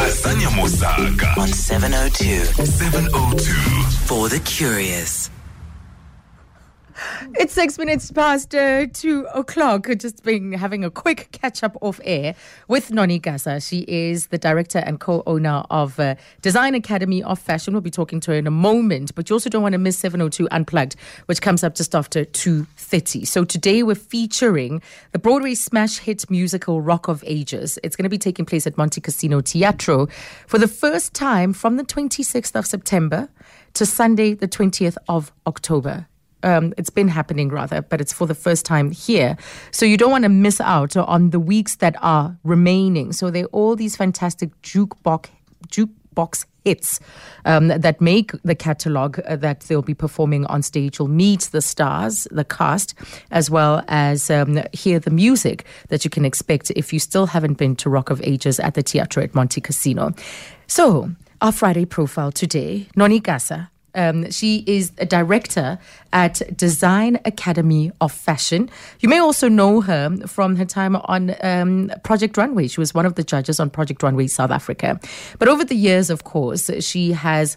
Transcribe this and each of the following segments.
Azania Mosaka on 702 702. for the curious. It's six minutes past uh, two o'clock. Just been having a quick catch up off air with Noni Gasa. She is the director and co owner of uh, Design Academy of Fashion. We'll be talking to her in a moment, but you also don't want to miss 702 Unplugged, which comes up just after 2.30. So today we're featuring the Broadway smash hit musical Rock of Ages. It's going to be taking place at Montecasino Teatro for the first time from the 26th of September to Sunday, the 20th of October um, it's been happening rather, but it's for the first time here. So you don't want to miss out on the weeks that are remaining. So there are all these fantastic jukebox jukebox hits um, that make the catalog uh, that they'll be performing on stage. You'll meet the stars, the cast, as well as um, hear the music that you can expect if you still haven't been to Rock of Ages at the Teatro at Montecasino. So our Friday profile today, Noni Gasa um, she is a director at Design Academy of Fashion. You may also know her from her time on um, Project Runway. She was one of the judges on Project Runway South Africa. But over the years, of course, she has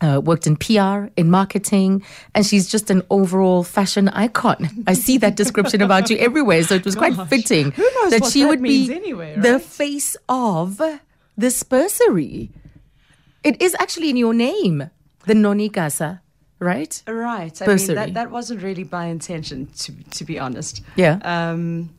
uh, worked in PR, in marketing, and she's just an overall fashion icon. I see that description about you everywhere, so it was quite fitting that she that would be anyway, the face of this bursary. It is actually in your name, the Noni Gasa, right? Right. I Bursary. mean, that, that wasn't really by intention, to, to be honest. Yeah. Um,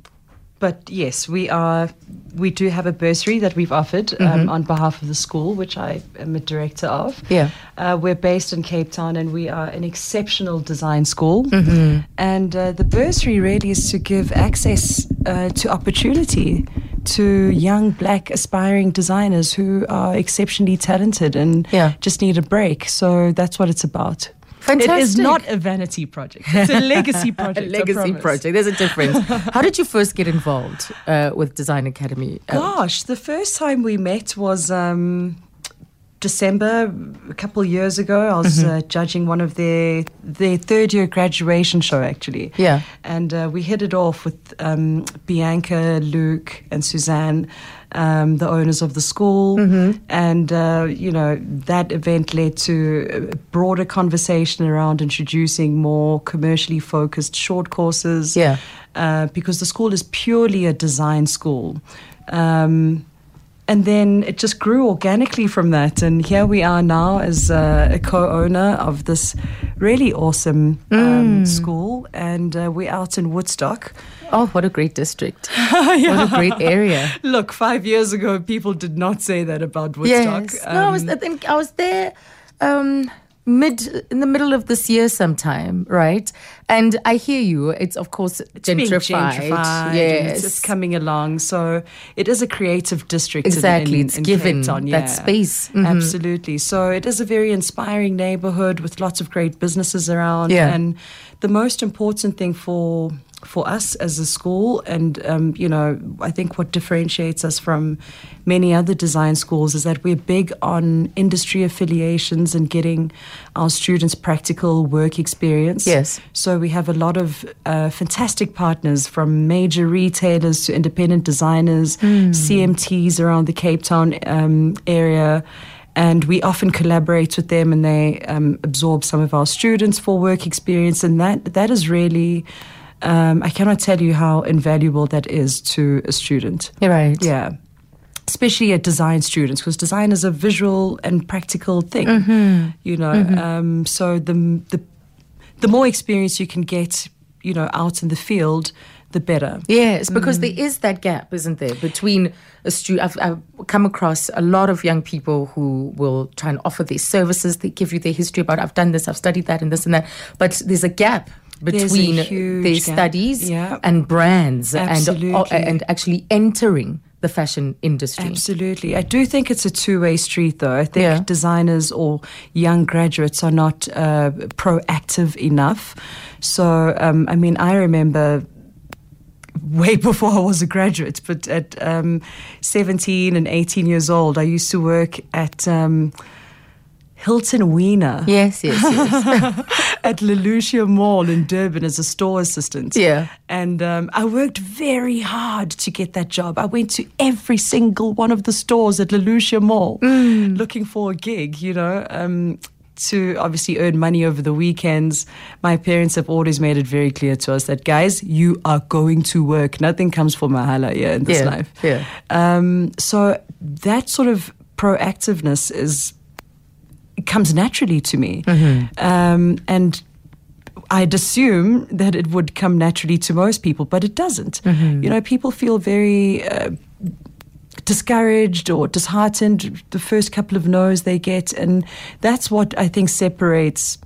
but yes, we are. We do have a bursary that we've offered Mm-hmm. um, on behalf of the school, which I am a director of. Yeah. Uh, we're based in Cape Town, and we are an exceptional design school. Mm-hmm. And uh, the bursary really is to give access uh, to opportunity to young black aspiring designers who are exceptionally talented and Yeah. just need a break. So that's what it's about. Fantastic. It is not a vanity project. It's a legacy project. I legacy project. There's a difference. How did you first get involved uh, with Design Academy? Uh, Gosh, the first time we met was um, December a couple of years ago. I was Mm-hmm. uh, judging one of their their third year graduation show actually. Yeah. and uh, we hit it off with um, Bianca, Luke, and Suzanne. Um, the owners of the school, Mm-hmm. and uh, you know that event led to a broader conversation around introducing more commercially focused short courses Yeah. uh, because the school is purely a design school. Um, and then it just grew organically from that. And here we are now as uh, a co owner of this really awesome um, school. And uh, we're out in Woodstock. Oh, what a great district. What a great area. Look, five years ago, people did not say that about Woodstock. Yes. no, I was, I Um, think I was there um, mid in the middle of this year sometime, right? And I hear you. It's of course being gentrified. gentrified Yes. It's coming along. So it is a creative district. Exactly. in- It's in given Town, that yeah. space. Mhm. Absolutely. So it is a very inspiring neighborhood with lots of great businesses around. Yeah. And the most important thing for for us as a school, and um, you know, I think what differentiates us from many other design schools is that we're big on industry affiliations and getting our students practical work experience. Yes. So we have a lot of uh, fantastic partners from major retailers to independent designers, CMTs around the Cape Town um, area. And we often collaborate with them and they um, absorb some of our students for work experience. And that, that is really, um, I cannot tell you how invaluable that is to a student. Right. Yeah. Especially at design students, because design is a visual and practical thing, Mm-hmm. you know. Um, so the, the the more experience you can get, you know, out in the field, the better. Yes, because Mm. there is that gap, isn't there, between a student. I've, I've come across a lot of young people who will try and offer these services. They give you their history about I've done this, I've studied that, and this and that. But there's a gap between their studies Yeah. and brands and Absolutely. and actually entering the fashion industry. Absolutely. I do think it's a two way street, though. I think Yeah. designers or young graduates are not uh, proactive enough. So, um, I mean, I remember way before I was a graduate, but at um, 17 and 18 years old, I used to work at. Um, Hilton Weiner Yes, yes, yes. at La Lucia Mall in Durban as a store assistant. Yeah. And um, I worked very hard to get that job. I went to every single one of the stores at La Lucia Mall Mm. looking for a gig, you know. Um, to obviously earn money over the weekends. My parents have always made it very clear to us that, guys, you are going to work. Nothing comes for mahala here in this Yeah, life. yeah. Um, so that sort of proactiveness is comes naturally to me, um, and I'd assume that it would come naturally to most people, but it doesn't. You know, people feel very. Uh, discouraged or disheartened the first couple of no's they get and that's what i think separates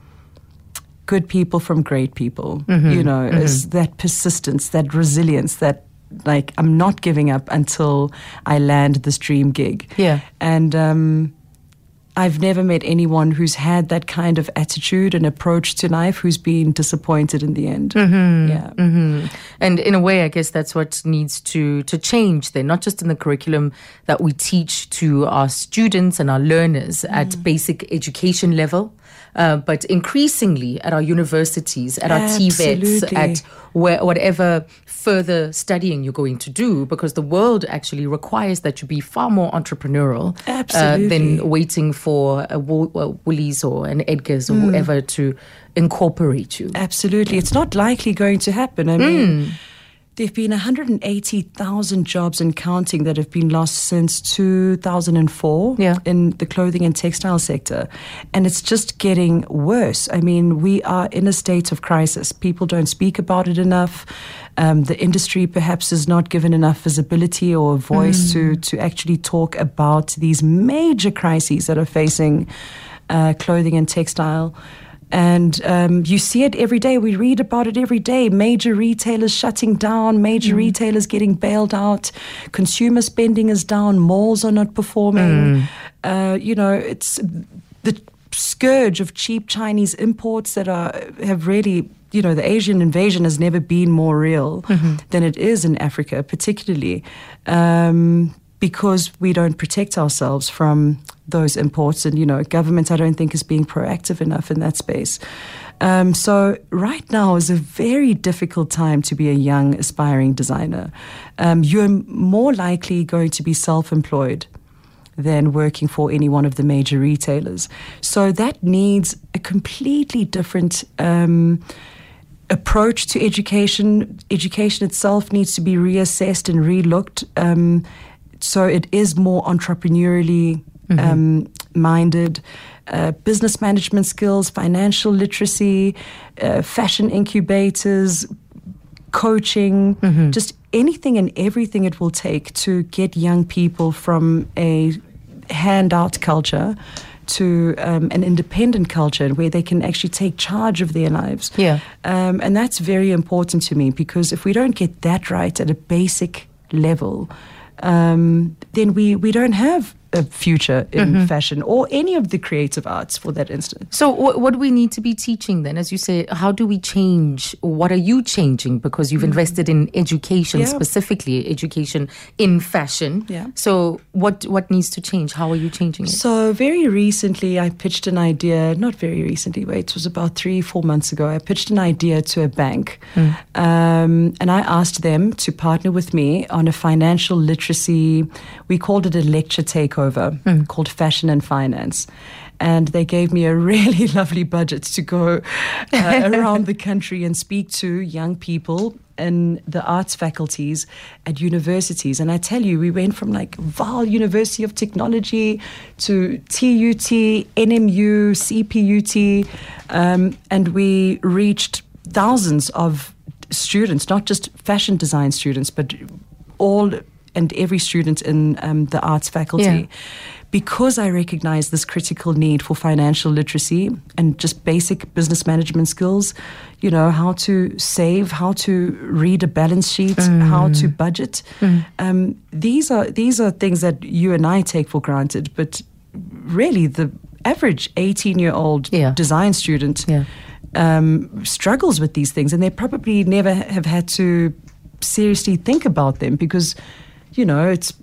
good people from great people you know is that persistence that resilience that like i'm not giving up until i land this dream gig Yeah. and um I've never met anyone who's had that kind of attitude and approach to life who's been disappointed in the end. Yeah. And in a way, I guess that's what needs to to change then, not just in the curriculum that we teach to our students and our learners Mm. at basic education level, uh, but increasingly at our universities, at our TVETs, at where, whatever further studying you're going to do, because the world actually requires that you be far more entrepreneurial uh, than waiting for a, Wo- Woolies or an Edgar's Mm. or whoever to incorporate you. Absolutely. It's not likely going to happen. I Hmm. mean, there have been 180,000 jobs and counting that have been lost since 2004 Yeah. in the clothing and textile sector. And it's just getting worse. I mean, we are in a state of crisis. People don't speak about it enough. Um, the industry perhaps is not given enough visibility or a voice to, to actually talk about these major crises that are facing uh, clothing and textile. And um, you see it every day. We read about it every day. Major retailers shutting down, major retailers getting bailed out, consumer spending is down, malls are not performing. Uh, you know, it's the scourge of cheap Chinese imports that are have really, you know, the Asian invasion has never been more real than it is in Africa, particularly. Um, because we don't protect ourselves from those imports. And, you know, government, I don't think, is being proactive enough in that space. Um, so, right now is a very difficult time to be a young, aspiring designer. Um, you're more likely going to be self employed than working for any one of the major retailers. So, that needs a completely different. Um, approach to education. Education itself needs to be reassessed and relooked. Um, so it is more entrepreneurially um, minded. Uh, business management skills, financial literacy, uh, fashion incubators, coaching, just anything and everything it will take to get young people from a handout culture to um, an independent culture where they can actually take charge of their lives. Yeah. Um, and that's very important to me because if we don't get that right at a basic level, um, then we, we don't have a future in mm-hmm. fashion or any of the creative arts for that instance. So, what, what do we need to be teaching then? As you say, how do we change? What are you changing? Because you've mm-hmm. invested in education, Yeah. specifically education in fashion. Yeah. So, what what needs to change? How are you changing it? So very recently, I pitched an idea. Not very recently, wait, it was about three, four months ago. I pitched an idea to a bank, mm. um, and I asked them to partner with me on a financial literacy. We called it a lecture takeover called Fashion and Finance. And they gave me a really lovely budget to go uh, around the country and speak to young people in the arts faculties at universities. And I tell you, we went from like Vaal University of Technology to TUT, NMU, CPUT, um, and we reached thousands of students, not just fashion design students, but all and every student in um, the arts faculty. Yeah. Because I recognize this critical need for financial literacy and just basic business management skills, you know, how to save, how to read a balance sheet, how to budget. Um, these are these are things that you and I take for granted, but really the average 18 year old Yeah. design student Yeah. um, struggles with these things, and they probably never have had to seriously think about them because, you know, it's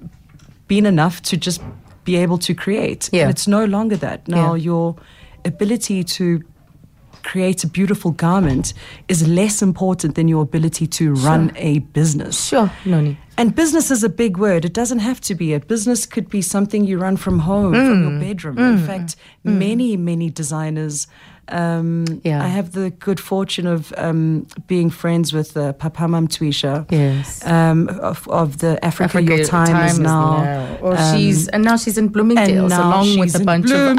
been enough to just be able to create. Yeah. And it's no longer that. Now Yeah. your ability to create a beautiful garment is less important than your ability to run a business. Sure, Noni. And business is a big word. It doesn't have to be. A business could be something you run from home, from Mm. your bedroom. In fact, many, many designers. Um, Yeah. I have the good fortune of um, being friends with uh, Papamam Twisha. Yes. Um, of, of the Africa, Your Time, is now. Or um, she's and now she's in Bloomingdale's now along with a bunch of other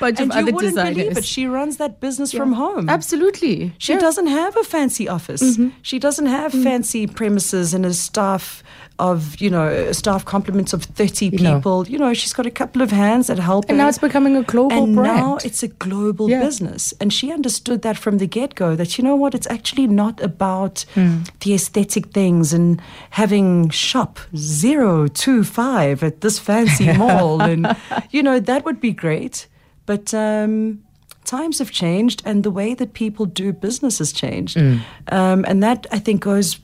bunch and of you other wouldn't designers. believe it. She runs that business from home. Absolutely. She Yeah. doesn't have a fancy office. Mm-hmm. She doesn't have Mm. fancy premises and a staff of, you know, a staff complement of 30 You know. people. You know, she's got a couple of hands that help And her. now it's becoming a global and brand. now it's a global Yeah. business. And she understood that from the get go that, you know what, it's actually not about Hmm. the aesthetic things and having shop zero two five at this fancy mall. And, you know, that would be great. But, um, Times have changed, and the way that people do business has changed, Hmm. um, and that I think goes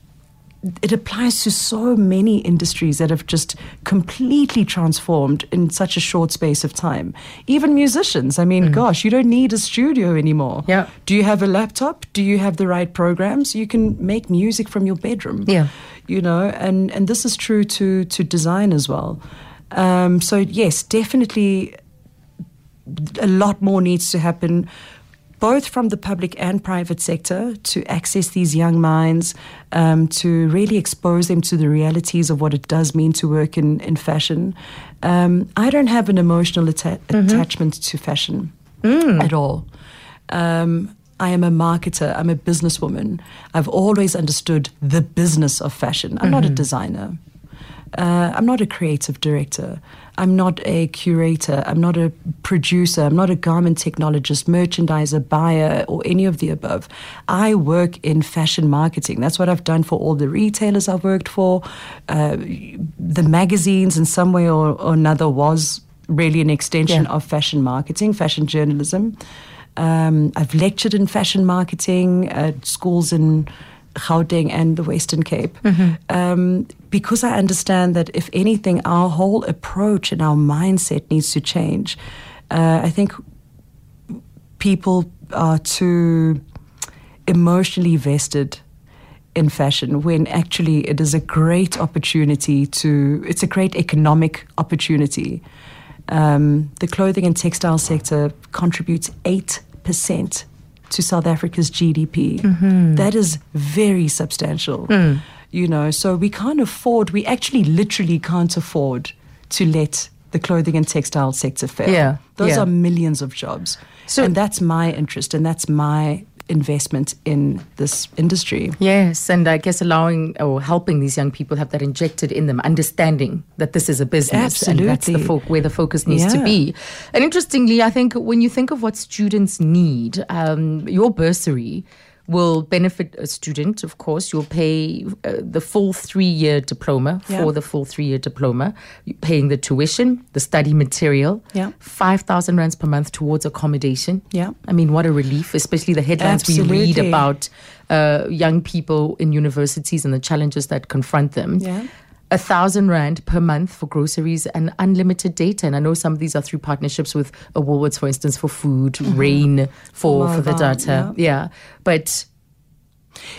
it applies to so many industries that have just completely transformed in such a short space of time. Even musicians, I mean, gosh, you don't need a studio anymore. Mm. Yeah. Do you have a laptop? Do you have the right programs? You can make music from your bedroom. Yeah. You know, and, and this is true to, to design as well. Um, so, yes, definitely a lot more needs to happen both from the public and private sector to access these young minds, um, to really expose them to the realities of what it does mean to work in, in fashion. Um, I don't have an emotional atta- attachment to fashion at all. Um, I am a marketer, I'm a businesswoman. I've always understood the business of fashion. I'm not a designer. Uh, I'm not a creative director. I'm not a curator. I'm not a producer. I'm not a garment technologist, merchandiser, buyer, or any of the above. I work in fashion marketing. That's what I've done for all the retailers I've worked for. Uh, the magazines, in some way or, or another, was really an extension Yeah. of fashion marketing, fashion journalism. Um, I've lectured in fashion marketing at schools in Gauteng and the Western Cape. Um, because I understand that if anything, our whole approach and our mindset needs to change. Uh, I think people are too emotionally vested in fashion when actually it is a great opportunity to, it's a great economic opportunity. Um, the clothing and textile sector contributes 8% to South Africa's GDP. Mm-hmm. That is very substantial. Mm. You know, so we can't afford, we actually literally can't afford to let the clothing and textile sector fail. Yeah, Those yeah. are millions of jobs. So- and that's my interest and that's my investment in this industry. Yes, and I guess allowing or helping these young people have that injected in them, understanding that this is a business and that's the Absolutely. fo- where the focus needs to be. And interestingly, I think when you think of what students need, um, your bursary will benefit a student, of course. You'll pay uh, the full three year diploma Yeah. for the full three year diploma, You're paying the tuition, the study material, Yeah. 5,000 rands per month towards accommodation. Yeah. I mean, what a relief, especially the headlines we read about uh, young people in universities and the challenges that confront them. Yeah. A thousand rand per month for groceries and unlimited data. And I know some of these are through partnerships with Woolworths, for instance, for food, rain for, for the Mm-hmm. Data. Yeah. But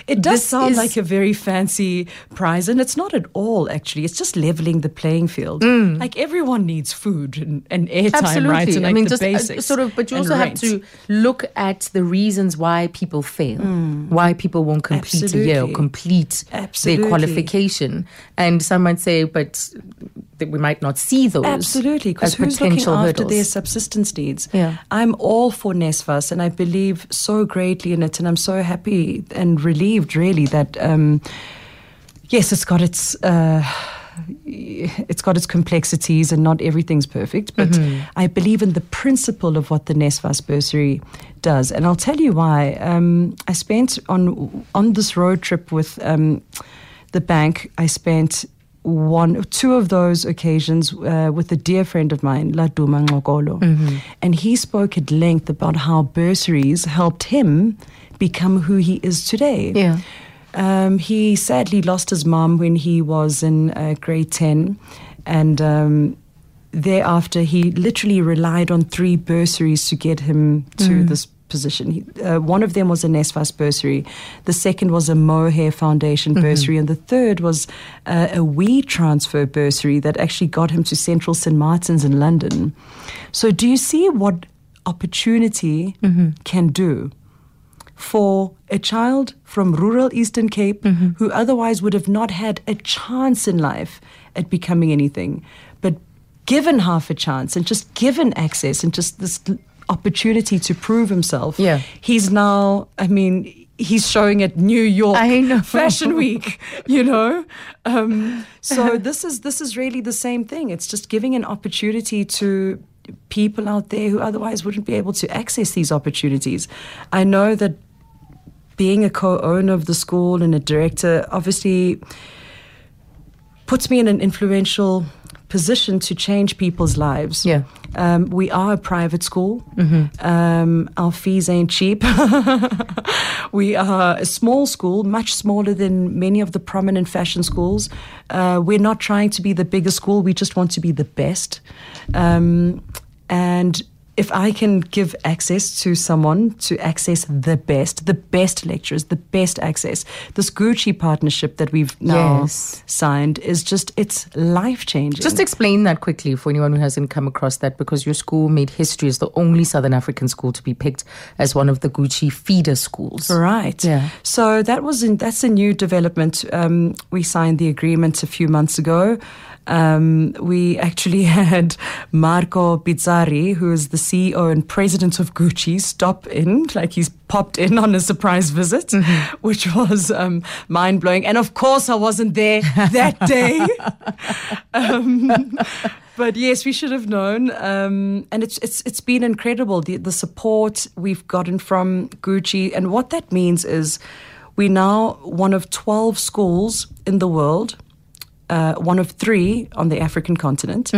It does This sound is- like a very fancy prize, and it's not at all, actually. It's just leveling the playing field. Like everyone needs food and, and airtime, Mm. Absolutely. right? And like I mean, just uh, sort of, but you also have to look at the reasons why people fail, why people won't complete a year or Mm. Complete Absolutely. their qualification. And some might say, but that we might not see those Absolutely, because who's looking potential after hurdles. their subsistence needs? Yeah. I'm all for NSFAS, and I believe so greatly in it, and I'm so happy and relieved, really, that um, yes, it's got its. Uh, it's got its complexities and not everything's perfect, but I believe in the principle of what the NSFAS bursary does, and I'll tell you why. Um, I spent on on this road trip with um, the bank. I spent one, two of those occasions uh, with a dear friend of mine, Laduma Ngxokolo, and he spoke at length about how bursaries helped him become who he is today. Yeah. Um, he sadly lost his mom when he was in uh, grade 10. And um, thereafter, he literally relied on three bursaries to get him to Mm. this position. He, uh, one of them was a NSFAS bursary, the second was a Mohair Foundation Mm-hmm. bursary, and the third was uh, a WeTransfer bursary that actually got him to Central St. Martin's in London. So, do you see what opportunity Mm-hmm. can do? for a child from rural Eastern Cape Mm-hmm. who otherwise would have not had a chance in life at becoming anything, but given half a chance and just given access and just this opportunity to prove himself. Yeah. He's now, I mean, he's showing at New York Fashion Week, you know. Um, so this is this is really the same thing. It's just giving an opportunity to people out there who otherwise wouldn't be able to access these opportunities. I know that being a co-owner of the school and a director obviously puts me in an influential position to change people's lives. Yeah. Um, we are a private school. Um, our fees ain't cheap. we are a small school, much smaller than many of the prominent fashion schools. Uh, we're not trying to be the biggest school, we just want to be the best. Um, and if I can give access to someone to access the best, the best lectures, the best access, this Gucci partnership that we've now Yes. signed is just, it's life changing. Just explain that quickly for anyone who hasn't come across that because your school made history as the only Southern African school to be picked as one of the Gucci feeder schools. Right. Yeah. So that was in, that's a new development. Um, we signed the agreement a few months ago. Um, we actually had Marco Bizzarri, who is the CEO and president of Gucci, stop in, like he's popped in on a surprise visit, which was um, mind blowing. And of course, I wasn't there that day. um, but yes, we should have known, um, and it's it's it's been incredible the the support we've gotten from Gucci, and what that means is we're now one of twelve schools in the world, uh, one of three on the African continent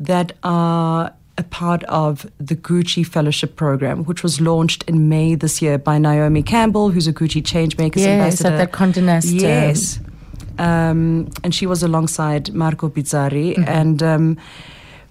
that are a part of the Gucci Fellowship Program, which was launched in May this year by Naomi Campbell, who's a Gucci Changemakers Yes, at ambassador. that Condé Nast, Yes. Um, and she was alongside Marco Bizzarri. And um,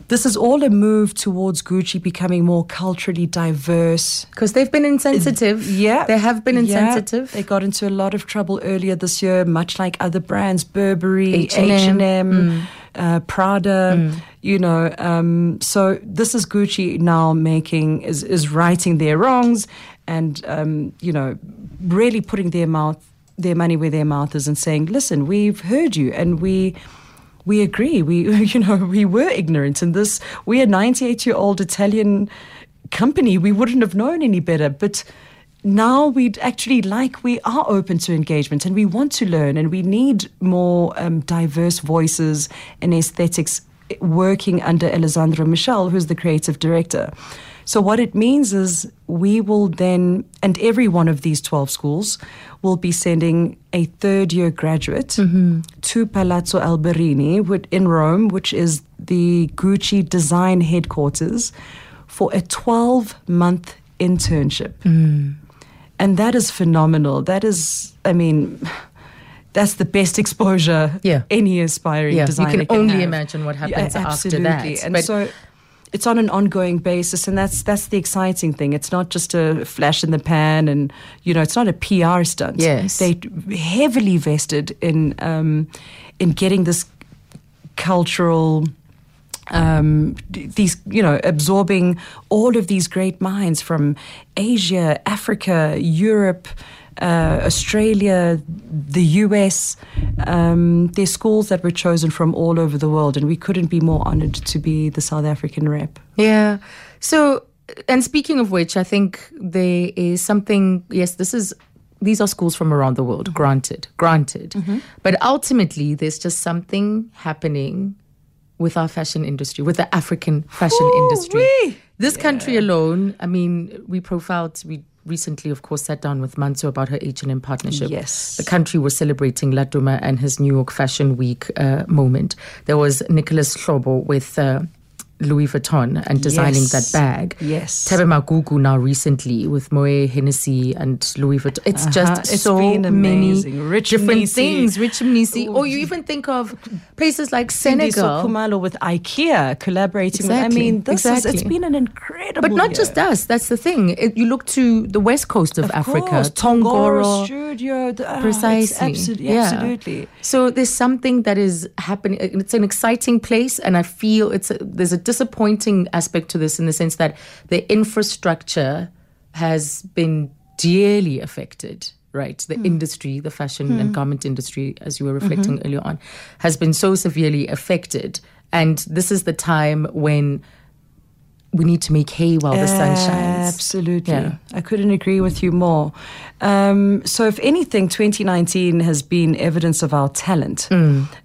this is all a move towards Gucci becoming more culturally diverse. Because they've been insensitive. Yeah. They have been Yeah. insensitive. They got into a lot of trouble earlier this year, much like other brands, Burberry, H&M. H&M, uh, Prada, you know. Um, so this is Gucci now making, is, is righting their wrongs and, um, you know, really putting their mouth, their money where their mouth is and saying, listen, we've heard you and we we agree. We, you know, we were ignorant in this. We're a 98 year old Italian company. We wouldn't have known any better. But now we'd actually like, we are open to engagement and we want to learn and we need more um, diverse voices and aesthetics working under Alessandro Michele, who's the creative director. So, what it means is we will then, and every one of these 12 schools will be sending a third year graduate mm-hmm. to Palazzo Alberini in Rome, which is the Gucci design headquarters, for a 12 month internship. Mm. And that is phenomenal. That is, I mean, that's the best exposure Yeah. any aspiring Yeah, you designer can only have. imagine what happens after absolutely. that. And But- so it's on an ongoing basis, and that's that's the exciting thing. It's not just a flash in the pan, and you know, it's not a PR stunt. Yes. they heavily vested in um, in getting this cultural. Um, these, you know, absorbing all of these great minds from Asia, Africa, Europe, uh, Australia, the US. Um, they're schools that were chosen from all over the world, and we couldn't be more honored to be the South African rep. Yeah. So, and speaking of which, I think there is something, yes, this is. These are schools from around the world, granted, granted. But ultimately, there's just something happening with our fashion industry, with the African fashion industry. Ooh-wee. This country alone, I mean, we profiled, we recently, of course, sat down with Mantsho about her H&M partnership. Yes. The country was celebrating Laduma and his New York Fashion Week uh, moment. There was Nicholas Slobo with... Uh, Louis Vuitton and designing Yes. that bag. Yes. Thebe Magugu now recently with Moët Hennessy and Louis Vuitton. It's Uh-huh. just It's so been many. Rich different Mnisi. things. Rich Mnisi. Or you even think of places like Senegal. Kumalo with IKEA collaborating with. I mean, this is, it's exactly. been an incredible. But not year. just us. That's the thing. It, you look to the west coast of, Of Africa, course, Tongoro. Studio, the, ah, Precisely. absolutely, Yeah. absolutely. So there's something that is happening. It's an exciting place, and I feel it's a, there's a disappointing aspect to this in the sense that the infrastructure has been dearly affected. Right, the industry, the fashion and garment industry, as you were reflecting earlier on, has been so severely affected. And this is the time when we need to make hay while the sun shines. Absolutely. Yeah. I couldn't agree with you more. Um, so, if anything, 2019 has been evidence of our talent.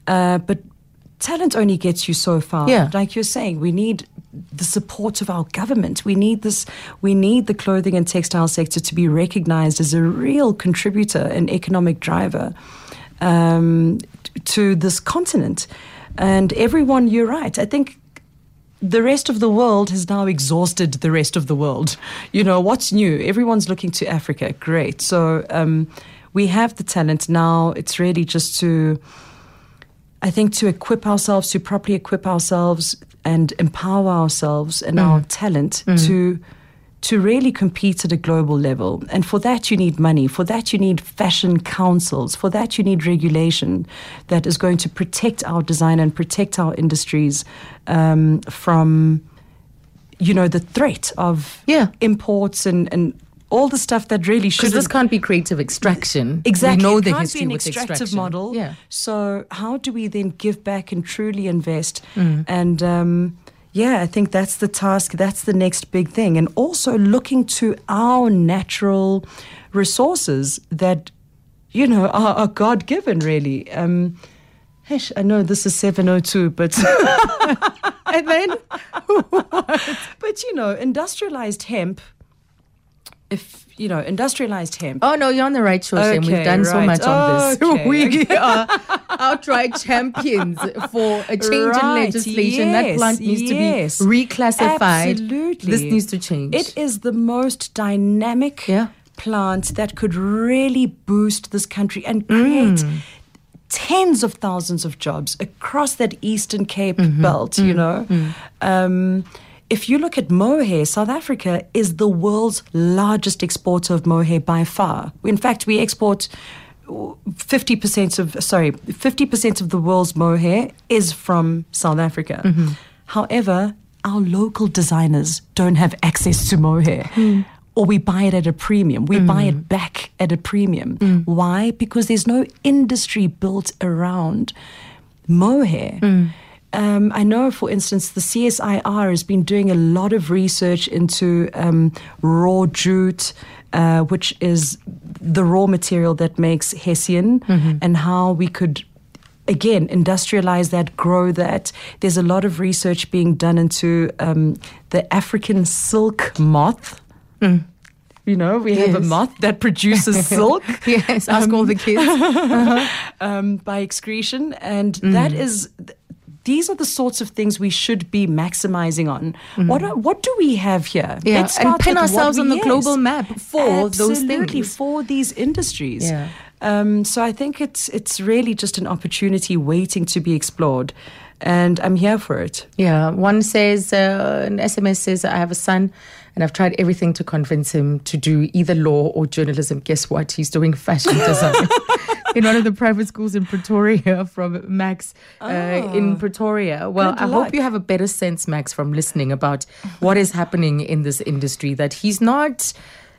Uh, but talent only gets you so far. Yeah. Like you're saying, we need the support of our government. We need this. We need the clothing and textile sector to be recognized as a real contributor and economic driver um, to this continent. And everyone, you're right. I think the rest of the world has now exhausted the rest of the world. You know, what's new? Everyone's looking to Africa. Great. So um, we have the talent now. It's really just to, I think, to equip ourselves, to properly equip ourselves and empower ourselves and our talent to. To really compete at a global level. And for that, you need money. For that, you need fashion councils. For that, you need regulation that is going to protect our design and protect our industries um, from, you know, the threat of Yeah. imports and, and all the stuff that really should Because this can't be creative extraction. Exactly. We know it the history be an with extractive extraction. model. Yeah. So how do we then give back and truly invest? Mm. And um, yeah, I think that's the task. That's the next big thing. And also looking to our natural resources that, you know, are, are God given, really. Um, Hesh, I know this is 702, but And then but you know, industrialized hemp. If you know, industrialized hemp. Oh no, you're on the right show, Sam. We've Okay, done so right. much on this. Okay, we are outright champions for a change in Right, legislation. that plant needs yes. to be reclassified. Absolutely. This needs to change. It is the most dynamic Yeah. plant that could really boost this country and create Mm. tens of thousands of jobs across that Eastern Cape Mm-hmm. belt, Mm. you know. Um, if you look at mohair, South Africa is the world's largest exporter of mohair by far. In fact, we export 50% of, sorry, 50% of the world's mohair is from South Africa. Mm-hmm. However, our local designers don't have access to mohair. Hmm. Or we buy it at a premium. We buy it mm-hmm. back at a premium. Mm. Why? Because there's no industry built around mohair. Mm. Um, I know, for instance, the CSIR has been doing a lot of research into um, raw jute, uh, which is the raw material that makes hessian, and how we could. Again, industrialize that, grow that. There's a lot of research being done into um, the African silk moth. You know, we have a moth that produces silk yes, ask all the kids. um, by excretion, and that is. Th- These are the sorts of things we should be maximizing on. What are, what do we have here? Yeah, Let's and pin ourselves on the yes. global map for those things. for these industries. Yeah. Um, so I think it's it's really just an opportunity waiting to be explored, and I'm here for it. Yeah, one says, uh, an SMS says, I have a son and I've tried everything to convince him to do either law or journalism. Guess what? He's doing fashion design in one of the private schools in Pretoria from Max uh, in Pretoria. Well. I luck. hope you have a better sense, Max, from listening about what is happening in this industry, that he's not.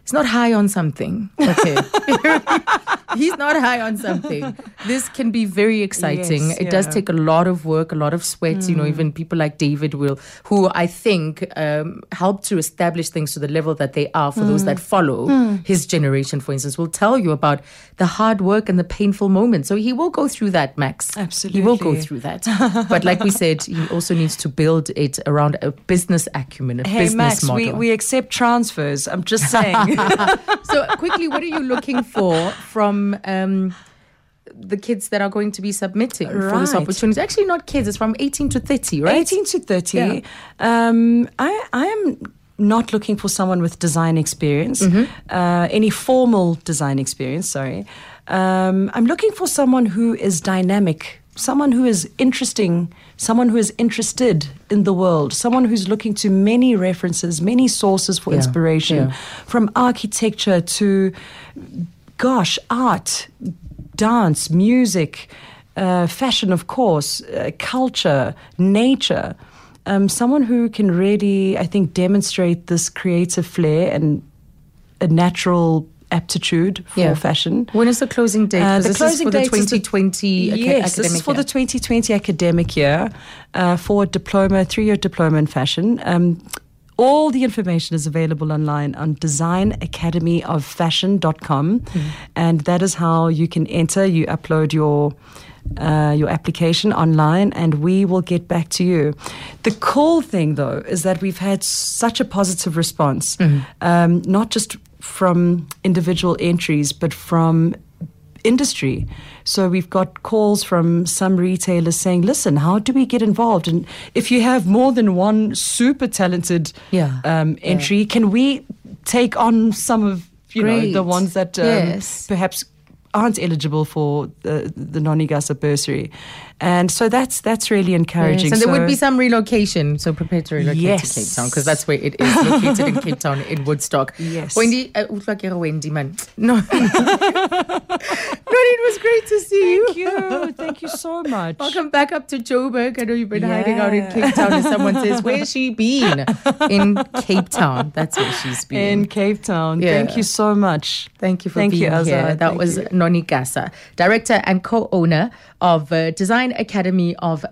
He's not high on something. Okay. He's not high on something. This can be very exciting. Yes, it does take a lot of work, a lot of sweat. You know, Mm. even people like David will, who I think um, help to establish things to the level that they are for Mm. those that follow his generation, for instance, will tell you about the hard work and the painful moments. So he will go through that, Max. Absolutely. He will go through that. but like we said, he also needs to build it around a business acumen, a Hey business Max, model. we, we accept transfers. I'm just saying. so quickly, what are you looking for from um, the kids that are going to be submitting for this opportunity. Actually, not kids. It's from 18 to 30, right? 18 to 30. Um, I, I am not looking for someone with design experience, uh, any formal design experience, sorry. Um, I'm looking for someone who is dynamic, someone who is interesting, someone who is interested in the world, someone who's looking to many references, many sources for Yeah, inspiration, yeah. from architecture to, gosh, art, dance, music, uh, fashion, of course, uh, culture, nature. Um, someone who can really, I think, demonstrate this creative flair and a natural aptitude for Yeah. fashion. When is the closing date? Uh, the closing is for the date is the- 2020 aca- yes, this is for year. the 2020 academic year uh, for a diploma, three-year diploma in fashion. Um, all the information is available online on designacademyoffashion.com, Mm-hmm. and that is how you can enter. You upload your uh, your application online, and we will get back to you. The cool thing, though, is that we've had such a positive response, Mm-hmm. um, not just from individual entries, but from industry. So we've got calls from some retailers saying, listen, how do we get involved? And if you have more than one super talented Yeah, um, entry, can we take on some of you know the ones that um, Yes. perhaps aren't eligible for the, the Noni Gasa bursary? And so that's that's really encouraging. Yes, and there would be some relocation, so prepare to relocate Yes. to Cape Town because that's where it is located in Cape Town in Woodstock. Yes. Wendy, uh, utlwa ke Wendy man. No, no, it was great to see you. Thank you. Thank you so much. Welcome back up to Joburg. I know you've been hiding out in Cape Town. And someone says, "Where's she been?" In Cape Town. That's where she's been. In Cape Town. Yeah. Thank you so much. Thank you for Thank you, being Azza. here. That Thank was you. Noni Gasa, director and co-owner of uh, Design Academy of